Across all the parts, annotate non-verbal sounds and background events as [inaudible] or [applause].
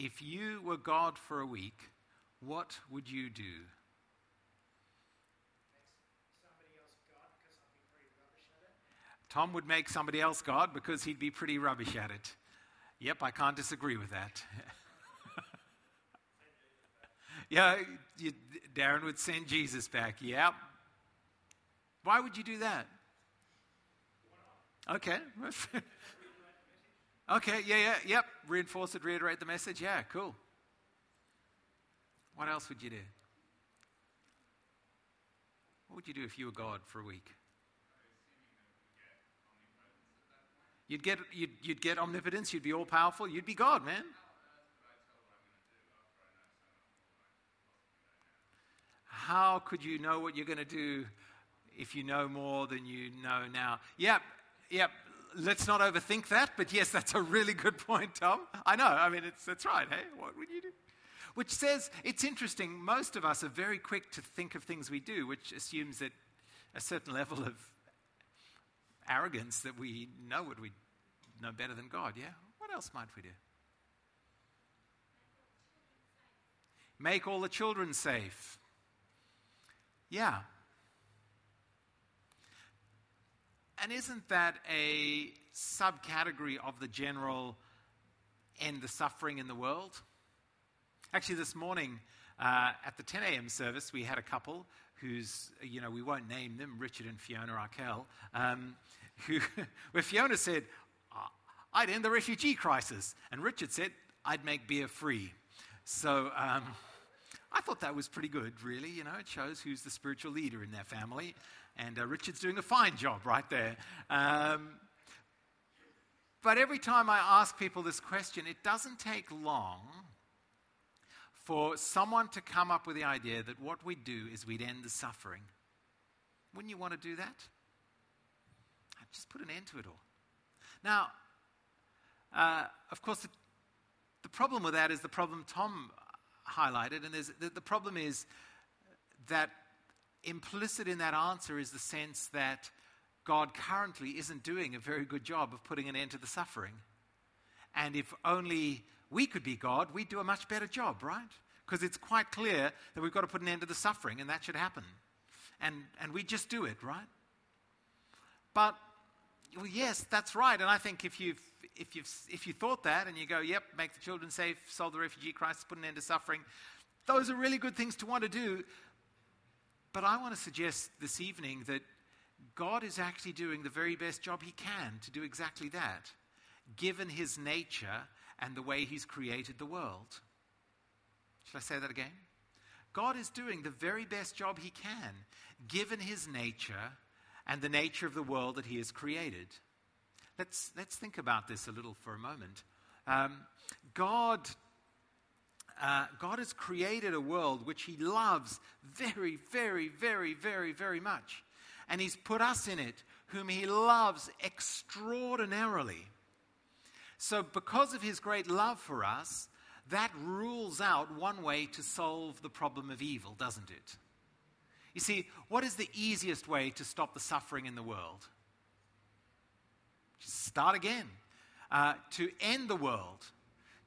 if you were God for a week, what would you do? Tom would make somebody else God because he'd be pretty rubbish at it. Yep, I can't disagree with that. [laughs] yeah, you, Darren would send Jesus back. Yep. Why would you do that? Okay. [laughs] okay, yeah, yeah, yep. Reinforce it, reiterate the message. Yeah, cool. What else would you do? What would you do if you were God for a week? You'd get, you'd, you'd get omnipotence, you'd be all powerful, you'd be God, man. How could you know what you're going to do if you know more than you know now? Yep, yep. Let's not overthink that, but yes, that's a really good point, Tom. I know. I mean, it's, that's right. Hey, what would you do? Which says, it's interesting, most of us are very quick to think of things we do, which assumes that a certain level of arrogance that we know what we know better than God, yeah? What else might we do? Make all the children safe. Yeah. And isn't that a subcategory of the general end the suffering in the world? Actually, this morning uh, at the 10 a.m. service, we had a couple who's, you know, we won't name them, Richard and Fiona Arkell, um, [laughs] who, where Fiona said, I'd end the refugee crisis. And Richard said, I'd make beer free. So um, I thought that was pretty good, really. You know, it shows who's the spiritual leader in their family. And uh, Richard's doing a fine job right there. Um, but every time I ask people this question, it doesn't take long for someone to come up with the idea that what we'd do is we'd end the suffering. Wouldn't you want to do that? I'd just put an end to it all. Now, uh, of course, the, the, problem with that is the problem Tom highlighted, and the, the problem is that implicit in that answer is the sense that God currently isn't doing a very good job of putting an end to the suffering. And if only we could be God, we'd do a much better job, right? Because it's quite clear that we've got to put an end to the suffering, and that should happen. And, and we just do it, right? But, well, yes, that's right. And I think if you've if, you've, if you thought that and you go, yep, make the children safe, solve the refugee crisis, put an end to suffering, those are really good things to want to do. But I want to suggest this evening that God is actually doing the very best job he can to do exactly that, given his nature and the way he's created the world. Shall I say that again? God is doing the very best job he can, given his nature and the nature of the world that he has created. Let's, let's think about this a little for a moment. Um, God, uh, God has created a world which He loves very, very, very, very, very much. And He's put us in it, whom He loves extraordinarily. So, because of His great love for us, that rules out one way to solve the problem of evil, doesn't it? You see, what is the easiest way to stop the suffering in the world? Start again, uh, to end the world,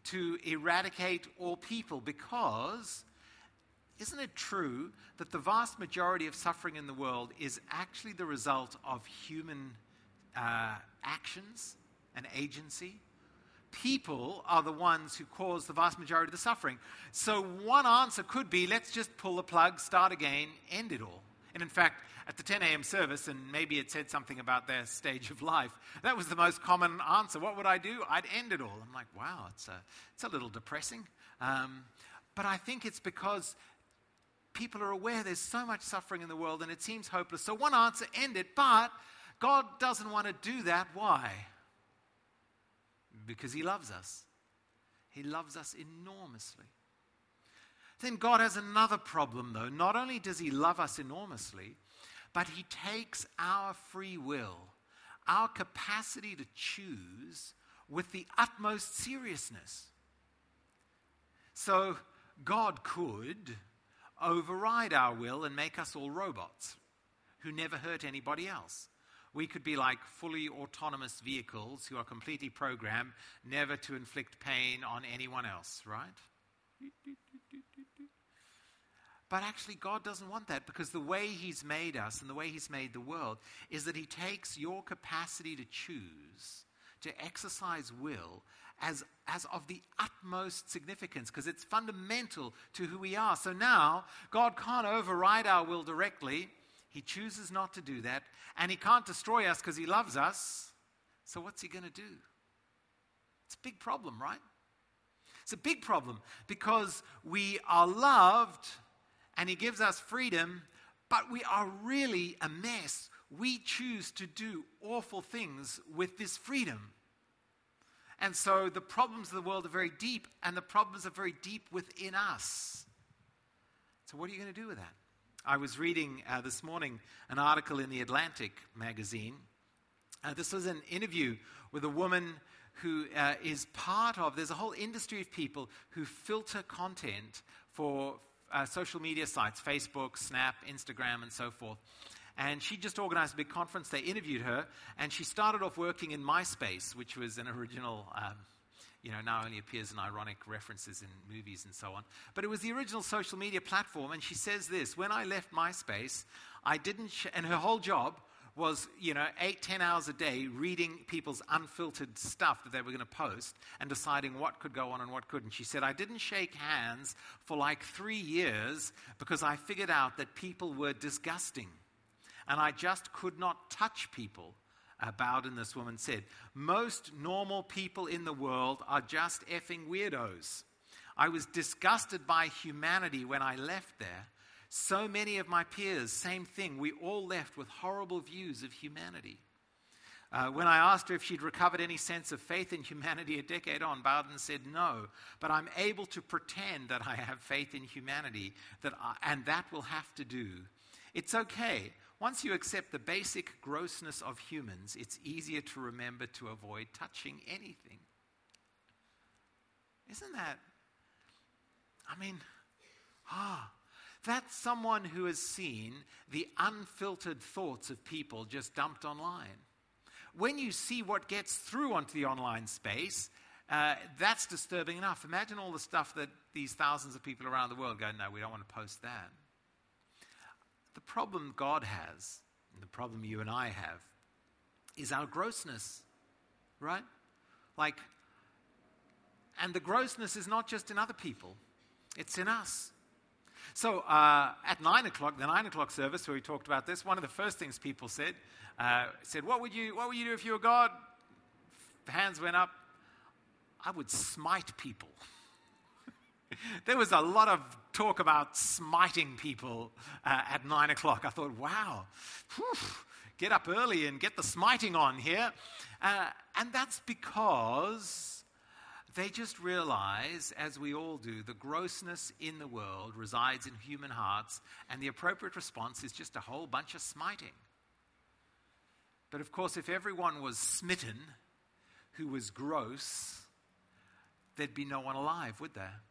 to eradicate all people, because isn't it true that the vast majority of suffering in the world is actually the result of human uh, actions and agency? People are the ones who cause the vast majority of the suffering. So, one answer could be let's just pull the plug, start again, end it all. And in fact, at the 10 a.m. service, and maybe it said something about their stage of life. That was the most common answer. What would I do? I'd end it all. I'm like, wow, it's a, it's a little depressing. Um, but I think it's because people are aware there's so much suffering in the world and it seems hopeless. So, one answer, end it. But God doesn't want to do that. Why? Because He loves us. He loves us enormously. Then God has another problem, though. Not only does He love us enormously, but he takes our free will, our capacity to choose, with the utmost seriousness. So God could override our will and make us all robots who never hurt anybody else. We could be like fully autonomous vehicles who are completely programmed never to inflict pain on anyone else, right? But actually, God doesn't want that because the way He's made us and the way He's made the world is that He takes your capacity to choose, to exercise will, as, as of the utmost significance because it's fundamental to who we are. So now, God can't override our will directly. He chooses not to do that. And He can't destroy us because He loves us. So, what's He going to do? It's a big problem, right? It's a big problem because we are loved and He gives us freedom, but we are really a mess. We choose to do awful things with this freedom. And so the problems of the world are very deep, and the problems are very deep within us. So, what are you going to do with that? I was reading uh, this morning an article in the Atlantic magazine. Uh, this was an interview with a woman who uh, is part of, there's a whole industry of people who filter content for uh, social media sites Facebook, Snap, Instagram, and so forth. And she just organized a big conference. They interviewed her, and she started off working in MySpace, which was an original, um, you know, now only appears in ironic references in movies and so on. But it was the original social media platform. And she says this When I left MySpace, I didn't, sh- and her whole job was, you know, eight, ten hours a day reading people's unfiltered stuff that they were going to post and deciding what could go on and what couldn't. She said, I didn't shake hands for like three years because I figured out that people were disgusting. And I just could not touch people. Uh, Bowden, this woman said, most normal people in the world are just effing weirdos. I was disgusted by humanity when I left there so many of my peers, same thing. We all left with horrible views of humanity. Uh, when I asked her if she'd recovered any sense of faith in humanity a decade on, Bowden said no, but I'm able to pretend that I have faith in humanity, that I, and that will have to do. It's okay. Once you accept the basic grossness of humans, it's easier to remember to avoid touching anything. Isn't that? I mean, ah. That's someone who has seen the unfiltered thoughts of people just dumped online. When you see what gets through onto the online space, uh, that's disturbing enough. Imagine all the stuff that these thousands of people around the world go, no, we don't want to post that. The problem God has, and the problem you and I have, is our grossness, right? Like, and the grossness is not just in other people, it's in us. So uh, at 9 o'clock, the 9 o'clock service where we talked about this, one of the first things people said, uh, said, what would, you, what would you do if you were God? Hands went up. I would smite people. [laughs] there was a lot of talk about smiting people uh, at 9 o'clock. I thought, wow, whew, get up early and get the smiting on here. Uh, and that's because they just realize, as we all do, the grossness in the world resides in human hearts, and the appropriate response is just a whole bunch of smiting. But of course, if everyone was smitten who was gross, there'd be no one alive, would there?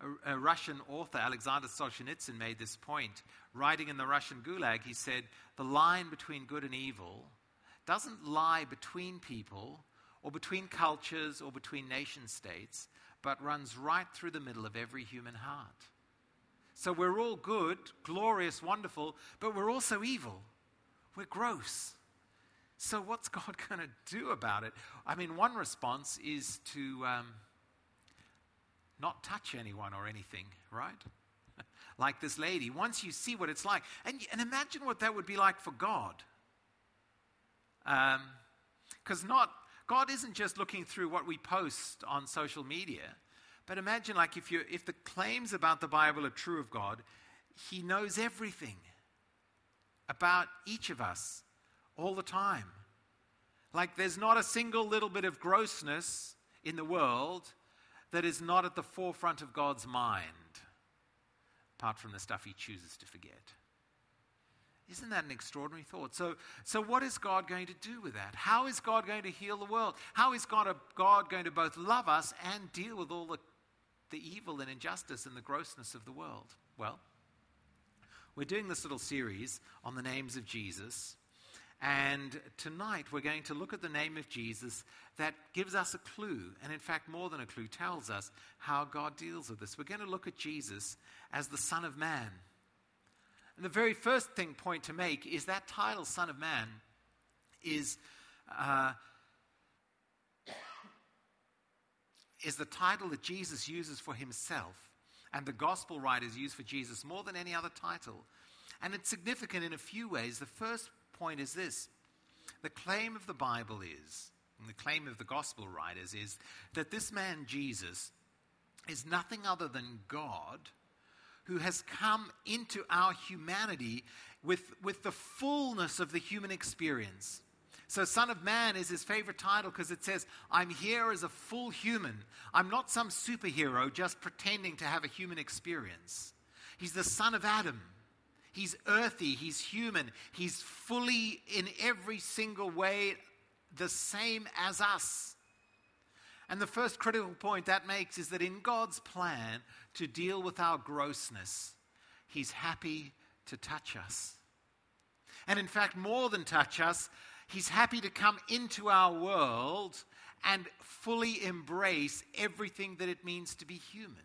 A, a, Russian author, Alexander Solzhenitsyn, made this point. Writing in the Russian Gulag, he said, The line between good and evil doesn't lie between people, or between cultures or between nation states, but runs right through the middle of every human heart. So we're all good, glorious, wonderful, but we're also evil. We're gross. So what's [laughs] God going to do about it? I mean, one response is to um, not touch anyone or anything, right? [laughs] like this lady. Once you see what it's like, and, and imagine what that would be like for God. Because um, not God isn't just looking through what we post on social media. But imagine like if you if the claims about the Bible are true of God, he knows everything about each of us all the time. Like there's not a single little bit of grossness in the world that is not at the forefront of God's mind, apart from the stuff he chooses to forget. Isn't that an extraordinary thought? So, so what is God going to do with that? How is God going to heal the world? How is God, God going to both love us and deal with all the, the evil and injustice and the grossness of the world? Well, we're doing this little series on the names of Jesus. And tonight we're going to look at the name of Jesus that gives us a clue, and in fact, more than a clue, tells us how God deals with this. We're going to look at Jesus as the Son of Man. The very first thing point to make is that title, Son of Man, is, uh, is the title that Jesus uses for himself, and the gospel writers use for Jesus more than any other title. And it's significant in a few ways. The first point is this the claim of the Bible is, and the claim of the gospel writers is, that this man, Jesus, is nothing other than God who has come into our humanity with, with the fullness of the human experience. So, Son of Man is his favorite title because it says, I'm here as a full human. I'm not some superhero just pretending to have a human experience. He's the son of Adam. He's earthy, he's human, he's fully in every single way the same as us. And the first critical point that makes is that in God's plan to deal with our grossness, He's happy to touch us. And in fact, more than touch us, He's happy to come into our world and fully embrace everything that it means to be human.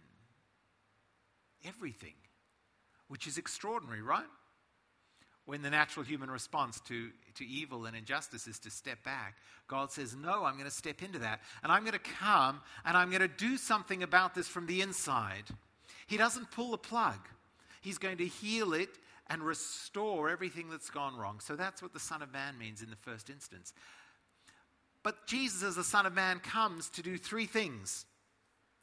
Everything which is extraordinary, right? When the natural human response to, to evil and injustice is to step back, God says, No, I'm going to step into that. And I'm going to come and I'm going to do something about this from the inside. He doesn't pull the plug, He's going to heal it and restore everything that's gone wrong. So that's what the Son of Man means in the first instance. But Jesus, as the Son of Man, comes to do three things.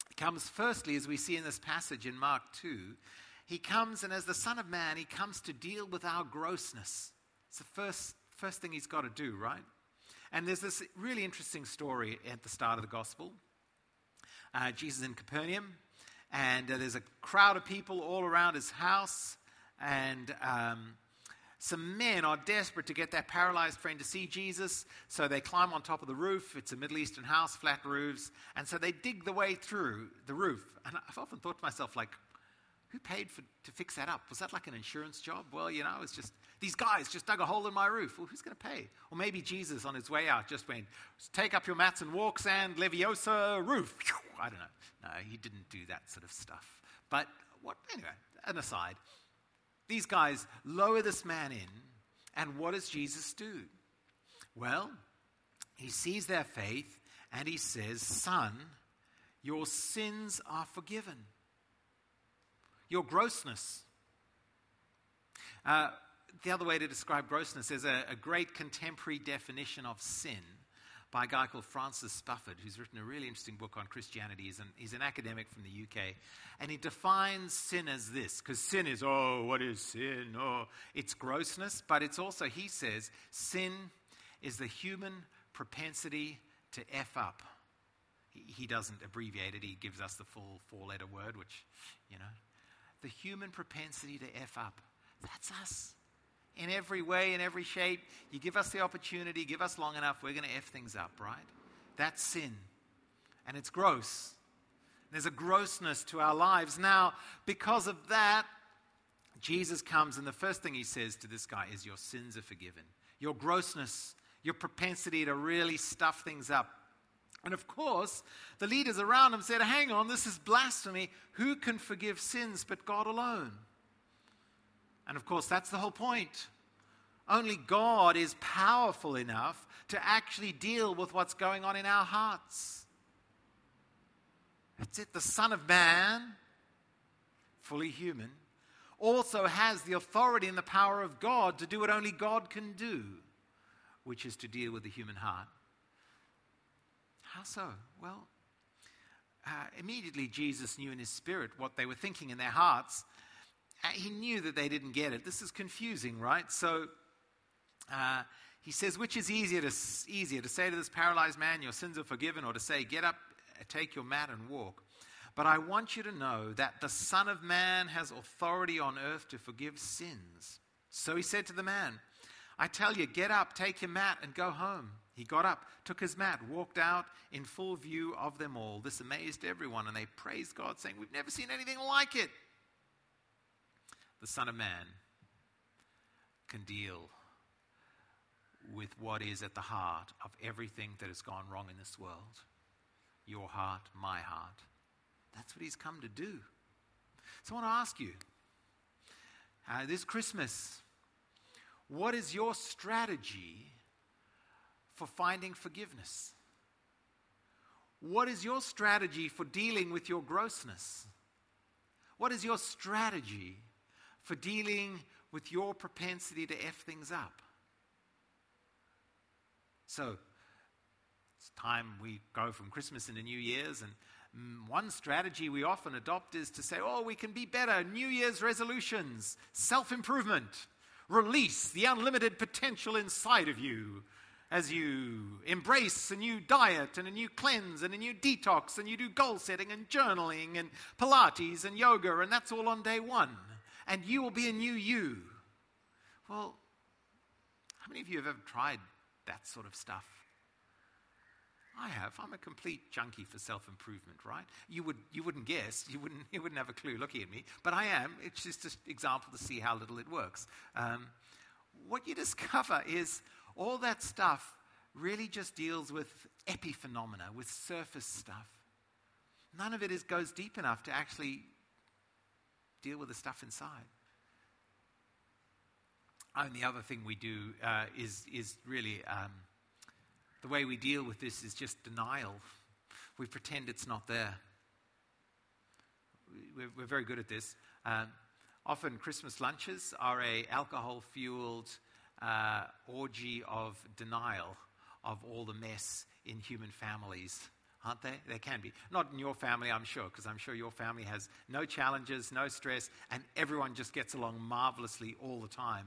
He comes, firstly, as we see in this passage in Mark 2, he comes, and as the Son of Man, he comes to deal with our grossness. It's the first, first thing he's got to do, right? And there's this really interesting story at the start of the gospel. Uh, Jesus in Capernaum, and uh, there's a crowd of people all around his house, and um, some men are desperate to get their paralyzed friend to see Jesus, so they climb on top of the roof. It's a Middle Eastern house, flat roofs, and so they dig the way through the roof. And I've often thought to myself, like, who paid for, to fix that up? Was that like an insurance job? Well, you know, it's just these guys just dug a hole in my roof. Well, who's going to pay? Or maybe Jesus on his way out just went, take up your mats and walk, sand, Leviosa, roof. I don't know. No, he didn't do that sort of stuff. But what, anyway, an aside. These guys lower this man in, and what does Jesus do? Well, he sees their faith and he says, Son, your sins are forgiven your grossness. Uh, the other way to describe grossness is a, a, great contemporary definition of sin by a guy called Francis Spufford, who's written a really interesting book on Christianity. He's an, he's an academic from the UK. And he defines sin as this, because sin is, oh, what is sin? Oh, it's grossness, but it's also, he says, sin is the human propensity to F up. He, he doesn't abbreviate it, he gives us the full four letter word, which, you know, the human propensity to F up. That's us. In every way, in every shape, you give us the opportunity, give us long enough, we're going to F things up, right? That's sin. And it's gross. There's a grossness to our lives. Now, because of that, Jesus comes, and the first thing he says to this guy is, Your sins are forgiven. Your grossness, your propensity to really stuff things up, and of course, the leaders around him said, Hang on, this is blasphemy. Who can forgive sins but God alone? And of course, that's the whole point. Only God is powerful enough to actually deal with what's going on in our hearts. That's it. The Son of Man, fully human, also has the authority and the power of God to do what only God can do, which is to deal with the human heart. How so? Well, uh, immediately Jesus knew in his spirit what they were thinking in their hearts. He knew that they didn't get it. This is confusing, right? So uh, he says, which is easier to, easier to say to this paralyzed man, Your sins are forgiven, or to say, Get up, uh, take your mat, and walk? But I want you to know that the Son of Man has authority on earth to forgive sins. So he said to the man, I tell you, get up, take your mat, and go home. He got up, took his mat, walked out in full view of them all. This amazed everyone, and they praised God, saying, We've never seen anything like it. The Son of Man can deal with what is at the heart of everything that has gone wrong in this world your heart, my heart. That's what he's come to do. So I want to ask you uh, this Christmas, what is your strategy for finding forgiveness? What is your strategy for dealing with your grossness? What is your strategy for dealing with your propensity to F things up? So, it's time we go from Christmas into New Year's, and mm, one strategy we often adopt is to say, oh, we can be better. New Year's resolutions, self improvement, release the unlimited potential inside of you as you embrace a new diet and a new cleanse and a new detox and you do goal setting and journaling and Pilates and yoga, and that's all on day one. And you will be a new you. Well, how many of you have ever tried that sort of stuff? I have. I'm a complete junkie for self improvement, right? You, would, you wouldn't guess. You wouldn't, [laughs] you wouldn't have a clue looking at me. But I am. It's just an example to see how little it works. Um, what you [laughs] discover is all that stuff really just deals with epiphenomena, with surface stuff. None of it is, goes deep enough to actually deal with the stuff inside. And the other thing we do uh, is, is really um, the way we deal with this is just denial. We pretend it's not there. We're, we're very good at this. Um, often Christmas lunches are a alcohol fueled uh, orgy of denial of all the mess in human families, aren't they? They can be. Not in your family, I'm sure, because I'm sure your family has no challenges, no stress, and everyone just gets along marvelously all the time.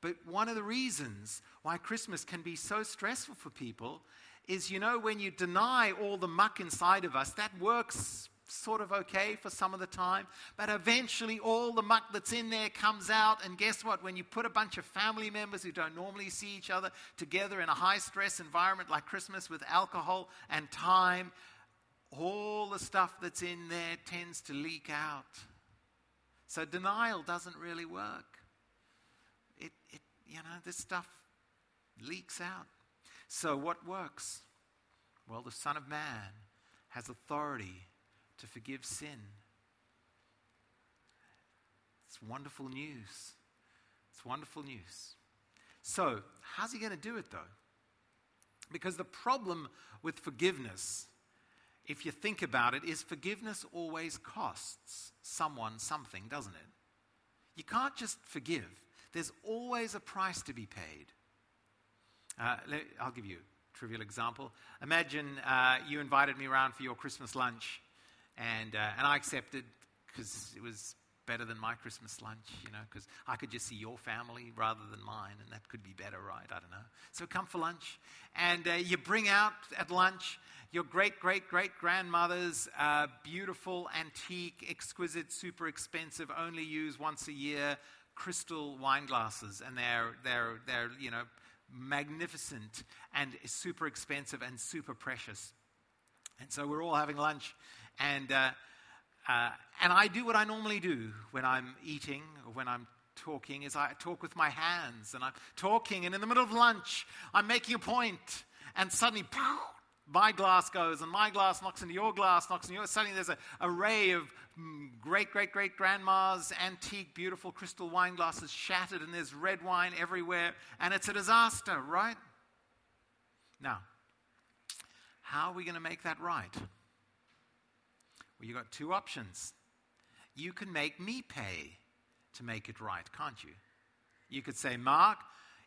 But one of the reasons why Christmas can be so stressful for people is, you know, when you deny all the muck inside of us, that works sort of okay for some of the time, but eventually all the muck that's in there comes out. And guess what? When you put a bunch of family members who don't normally see each other together in a high stress environment like Christmas with alcohol and time, all the stuff that's in there tends to leak out. So denial doesn't really work. It, it you know, this stuff leaks out. So what works? Well, the Son of Man has authority to forgive sin. It's wonderful news. It's wonderful news. So, how's he going to do it though? Because the problem with forgiveness, if you think about it, is forgiveness always costs someone something, doesn't it? You can't just forgive, there's always a price to be paid. Uh, I'll give you a trivial example. Imagine uh, you invited me around for your Christmas lunch and, uh, and I accepted because it was better than my Christmas lunch, you know, because I could just see your family rather than mine, and that could be better, right? I don't know. So come for lunch, and uh, you bring out at lunch your great great great grandmother's uh, beautiful, antique, exquisite, super expensive, only used once a year crystal wine glasses, and they're they're they're you know magnificent and super expensive and super precious. And so we're all having lunch, and, uh, uh, and I do what I normally do when I'm eating or when I'm talking is I talk with my hands and I'm talking and in the middle of lunch I'm making a point and suddenly pow, my glass goes and my glass knocks into your glass knocks into yours suddenly there's an array of mm, great great great grandma's antique beautiful crystal wine glasses shattered and there's red wine everywhere and it's a disaster right? Now how are we going to make that right well, you've got two options. You can make me pay to make it right, can't you? You could say, Mark,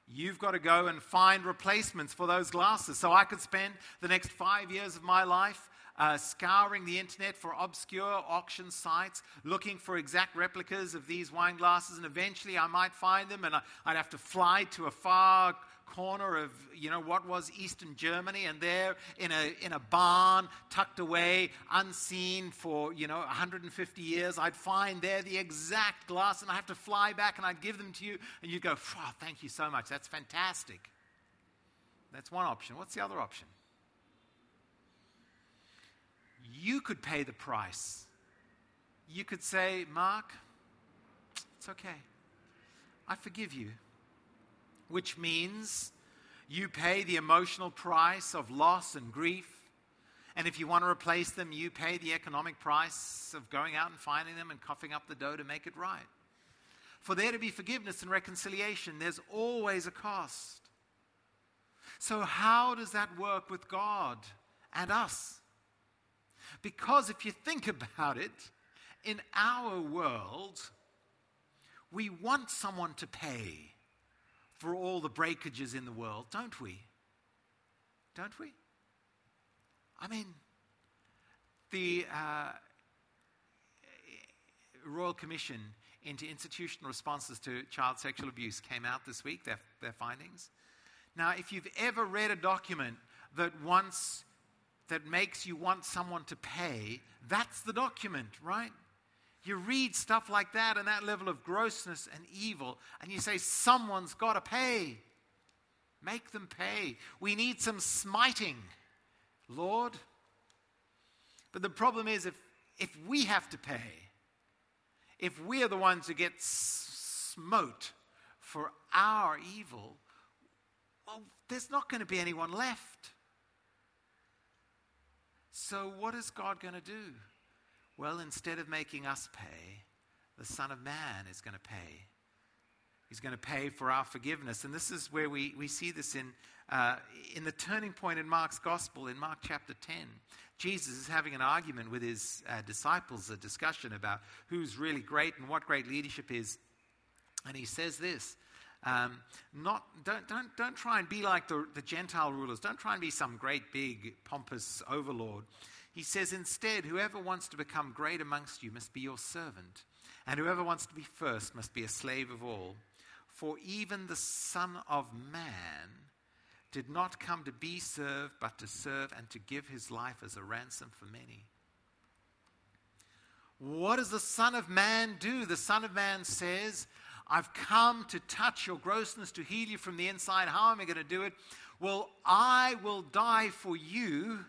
you've got to go and find replacements for those glasses. So I could spend the next five years of my life uh, scouring the internet for obscure auction sites, looking for exact replicas of these wine glasses, and eventually I might find them, and I, would have to fly to a far corner of you know what was eastern germany and there in a in a barn tucked away unseen for you know 150 years i'd find there the exact glass and i have to fly back and i'd give them to you and you'd go oh, thank you so much. That's fantastic. That's one option. What's the other option you could pay the price you could say mark it's okay i forgive you which means you pay the emotional price of loss and grief. And if you want to replace them, you pay the economic price of going out and finding them and coughing up the dough to make it right. For there to be forgiveness and reconciliation, there's always a cost. So, how does that work with God and us? Because if you think about it, in our world, we want someone to pay for all the breakages in the world, don't we? Don't we? I mean, the uh, Royal Commission into institutional responses to child sexual abuse came out this week, their, their findings. Now, if you've ever read a document that wants that makes you want someone to pay, that's the document, right? You read stuff like that and that level of grossness and evil, and you say, someone's got to pay. Make them pay. We need some smiting, Lord. But the problem is, if, if we have to pay, if we are the ones who get smote for our evil, well, there's not going to be anyone left. So, what is God going to do? Well, instead of making us pay, the Son of Man is going to pay. He's going to pay for our forgiveness. And this is where we, we see this in, uh, in the turning point in Mark's gospel, in Mark chapter 10. Jesus is having an argument with his uh, disciples, a discussion about who's really great and what great leadership is. And he says this um, not, don't, don't, don't try and be like the, the Gentile rulers. Don't try and be some great, big, pompous overlord. He says, instead, whoever wants to become great amongst you must be your servant, and whoever wants to be first must be a slave of all. For even the Son of Man did not come to be served, but to serve and to give his life as a ransom for many. What does the Son of Man do? The Son of Man says, I've come to touch your grossness, to heal you from the inside. How am I going to do it? Well, I will die for you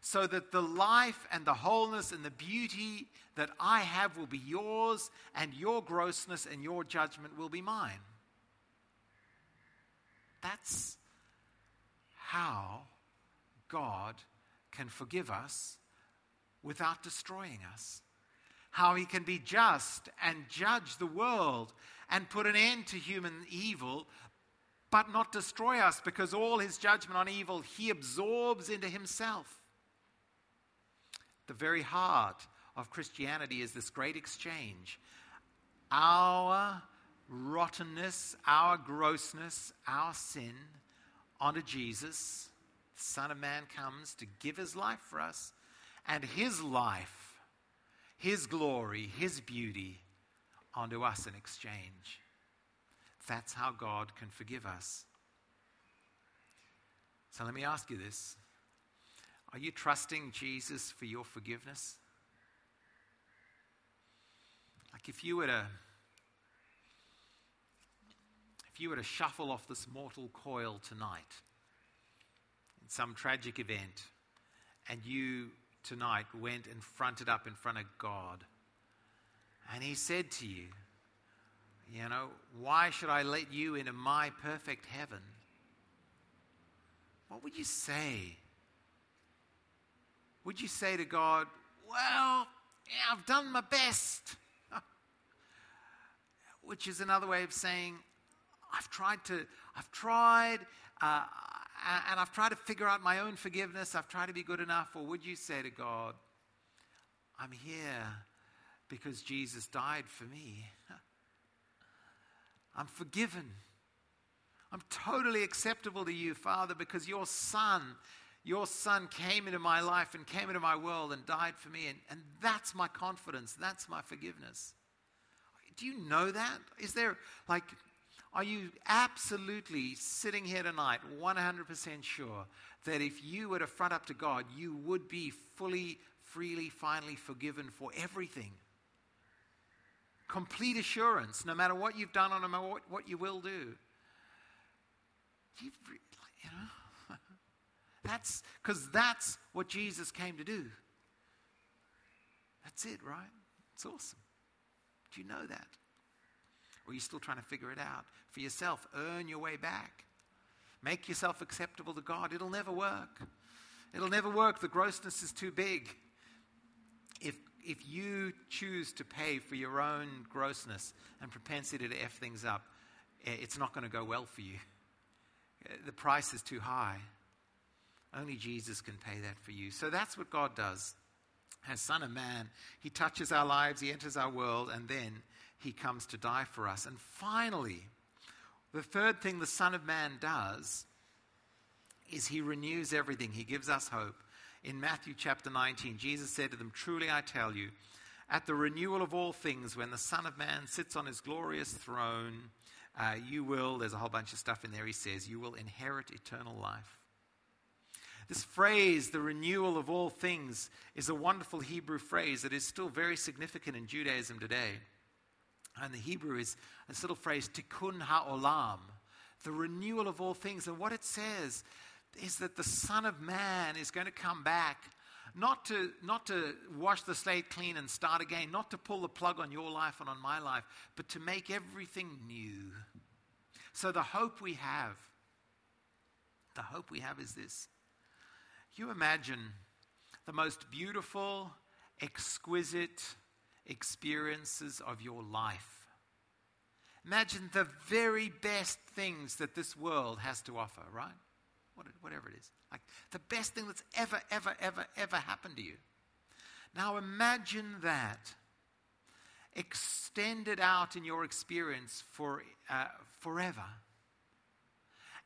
so that the life and the wholeness and the beauty that I have will be yours, and your grossness and your judgment will be mine. That's how God can forgive us without destroying us. How he can be just and judge the world and put an end to human evil, but not destroy us because all his judgment on evil he absorbs into himself. The very heart of Christianity is this great exchange. Our rottenness, our grossness, our sin onto Jesus. The Son of Man comes to give his life for us, and his life, his glory, his beauty onto us in exchange. That's how God can forgive us. So let me ask you this are you trusting Jesus for your forgiveness? Like if you were to if you were to shuffle off this mortal coil tonight in some tragic event, and you tonight went and fronted up in front of God, and He said to you, You know, why should I let you into my perfect heaven? What would you say? Would you say to God, Well, yeah, I've done my best? [laughs] Which is another way of saying, I've tried to, I've tried, uh, and I've tried to figure out my own forgiveness. I've tried to be good enough. Or would you say to God, I'm here because Jesus died for me? I'm forgiven. I'm totally acceptable to you, Father, because your Son your son came into my life and came into my world and died for me. And, and that's my confidence. That's my forgiveness. Do you know that? Is there, like, are you absolutely sitting here tonight 100% sure that if you were to front up to God, you would be fully, freely, finally forgiven for everything? Complete assurance, no matter what you've done or no matter what, what you will do. you you know, [laughs] that's because that's what Jesus came to do. That's it, right? It's awesome. Do you know that? Or are you still trying to figure it out for yourself? Earn your way back. Make yourself acceptable to God. It'll never work. It'll never work. The grossness is too big. If, if you choose to pay for your own grossness and propensity to F things up, eh, it's not going to go well for you. Eh, the price is too high. Only Jesus can pay that for you. So that's what God does. As Son of Man, He touches our lives, He enters our world, and then He comes to die for us. And finally, the third thing the Son of Man does is He renews everything, He gives us hope. In Matthew chapter 19, Jesus said to them, Truly I tell you, at the renewal of all things, when the Son of Man sits on his glorious throne, uh, you will, there's a whole bunch of stuff in there, he says, you will inherit eternal life. This phrase, the renewal of all things, is a wonderful Hebrew phrase that is still very significant in Judaism today. And the Hebrew is this little phrase, tikkun ha'olam, the renewal of all things. And what it says is that the Son of Man is going to come back not to, not to wash the slate clean and start again, not to pull the plug on your life and on my life, but to make everything new. So the hope we have, the hope we have is this you imagine the most beautiful, exquisite experiences of your life? Imagine the very best things that this world has to offer, right? Whatever it is. Like the best thing that's ever, ever, ever, ever happened to you. Now imagine that extended out in your experience for uh, forever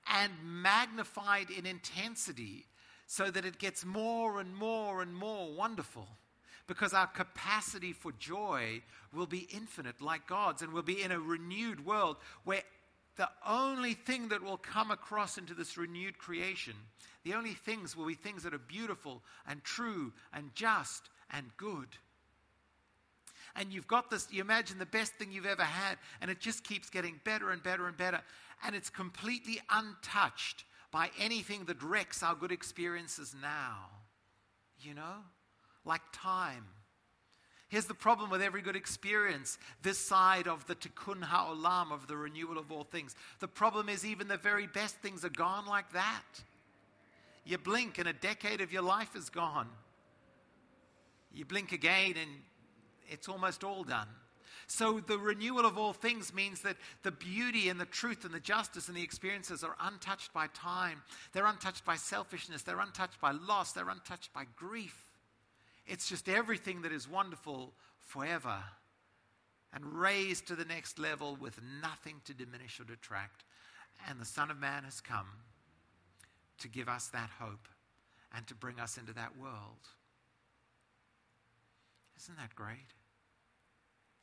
and magnified in intensity so that it gets more and more and more wonderful. Because our capacity for joy will be infinite, like God's, and we'll be in a renewed world where the only thing that will come across into this renewed creation, the only things will be things that are beautiful and true and just and good. And you've got this, you imagine the best thing you've ever had, and it just keeps getting better and better and better. And it's completely untouched by anything that wrecks our good experiences now. You know? Like time. Here's the problem with every good experience, this side of the tikkun ha'olam, of the renewal of all things. The problem is even the very best things are gone like that. You blink and a decade of your life is gone. You blink again and it's almost all done. So the renewal of all things means that the beauty and the truth and the justice and the experiences are untouched by time. They're untouched by selfishness. They're untouched by loss. They're untouched by grief. It's just everything that is wonderful forever and raised to the next level with nothing to diminish or detract. And the Son of Man has come to give us that hope and to bring us into that world. Isn't that great?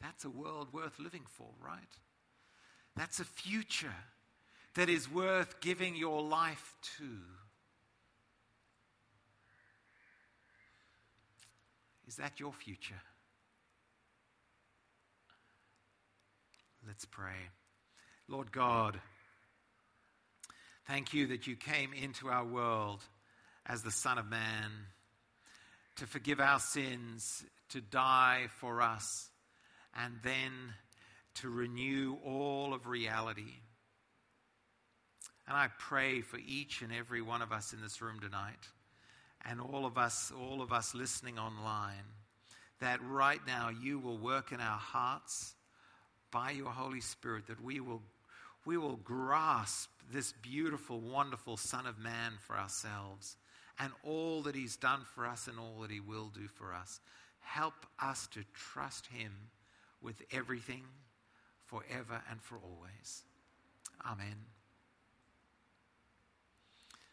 That's a world worth living for, right? That's a future that is worth giving your life to. Is that your future? Let's pray. Lord God, thank you that you came into our world as the Son of Man to forgive our sins, to die for us and then to renew all of reality. And I pray for each and every one of us in this room tonight and all of us all of us listening online that right now you will work in our hearts by your holy spirit that we will we will grasp this beautiful wonderful son of man for ourselves and all that he's done for us and all that he will do for us help us to trust him with everything forever and for always. Amen.